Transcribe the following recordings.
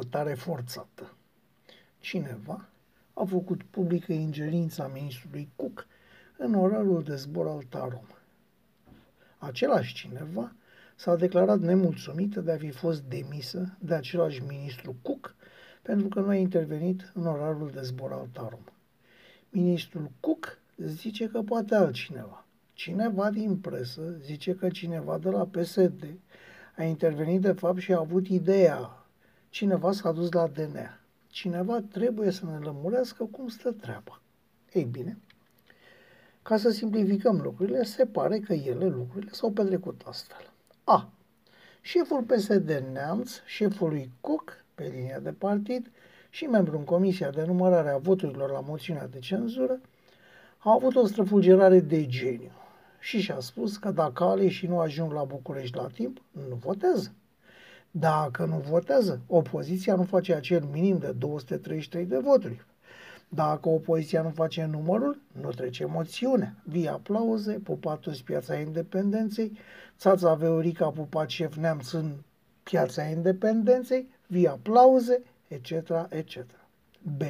mutare forțată. Cineva a făcut publică ingerința ministrului Cook în orarul de zbor al Tarom. Același cineva s-a declarat nemulțumită de a fi fost demisă de același ministru Cook pentru că nu a intervenit în orarul de zbor al Tarom. Ministrul Cook zice că poate altcineva. Cineva din presă zice că cineva de la PSD a intervenit de fapt și a avut ideea. Cineva s-a dus la DNA. Cineva trebuie să ne lămurească cum stă treaba. Ei bine, ca să simplificăm lucrurile, se pare că ele, lucrurile, s-au petrecut astfel. A. Șeful PSD Neamț, șeful lui Cook, pe linia de partid, și membru în Comisia de Numărare a Voturilor la moțiunea de cenzură, a avut o străfulgerare de geniu și și-a spus că dacă aleșii nu ajung la București la timp, nu votează. Dacă nu votează, opoziția nu face acel minim de 233 de voturi. Dacă opoziția nu face numărul, nu trece moțiunea. Vii aplauze, pupatul piața independenței, țața Veorica a pupat șef neamț în piața independenței, vii aplauze, etc., etc. B.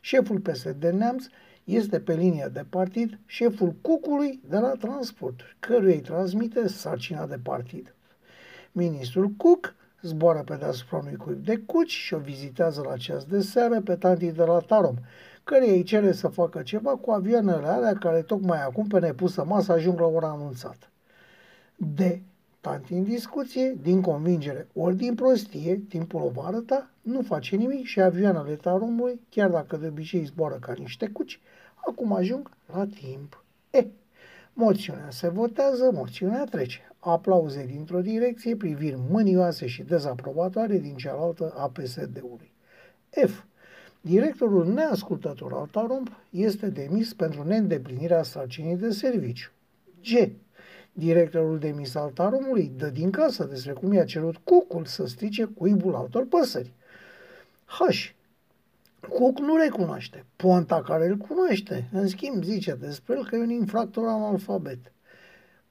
Șeful PSD Neamț este pe linia de partid șeful cucului de la transport, căruia îi transmite sarcina de partid. Ministrul Cook zboară pe deasupra unui cuib de cuci și o vizitează la ceas de seară pe tantii de la Tarom, care îi cere să facă ceva cu avioanele alea care tocmai acum pe nepusă masă ajung la ora anunțată. De tanti în discuție, din convingere ori din prostie, timpul o va arăta, nu face nimic și avioanele Taromului, chiar dacă de obicei zboară ca niște cuci, acum ajung la timp. E, moțiunea se votează, moțiunea trece aplauze dintr-o direcție, priviri mânioase și dezaprobatoare din cealaltă a PSD-ului. F. Directorul neascultător al Taromp este demis pentru neîndeplinirea sarcinii de serviciu. G. Directorul demis al Taromului dă din casă despre cum i-a cerut cucul să strice cuibul altor păsări. H. Cuc nu recunoaște. Ponta care îl cunoaște, în schimb, zice despre el că e un infractor analfabet.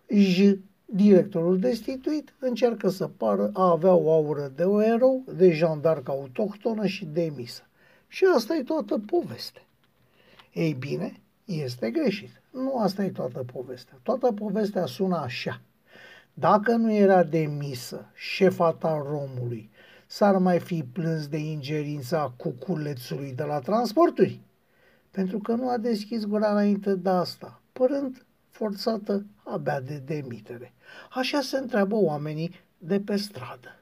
J. Directorul destituit încearcă să pară a avea o aură de o erou, de jandarcă autohtonă și demisă. Și asta e toată povestea. Ei bine, este greșit. Nu asta e toată povestea. Toată povestea sună așa. Dacă nu era demisă șefa ta Romului, s-ar mai fi plâns de ingerința cuculețului de la transporturi? Pentru că nu a deschis gura înainte de asta, părând forțată abia de demitere. Așa se întreabă oamenii de pe stradă.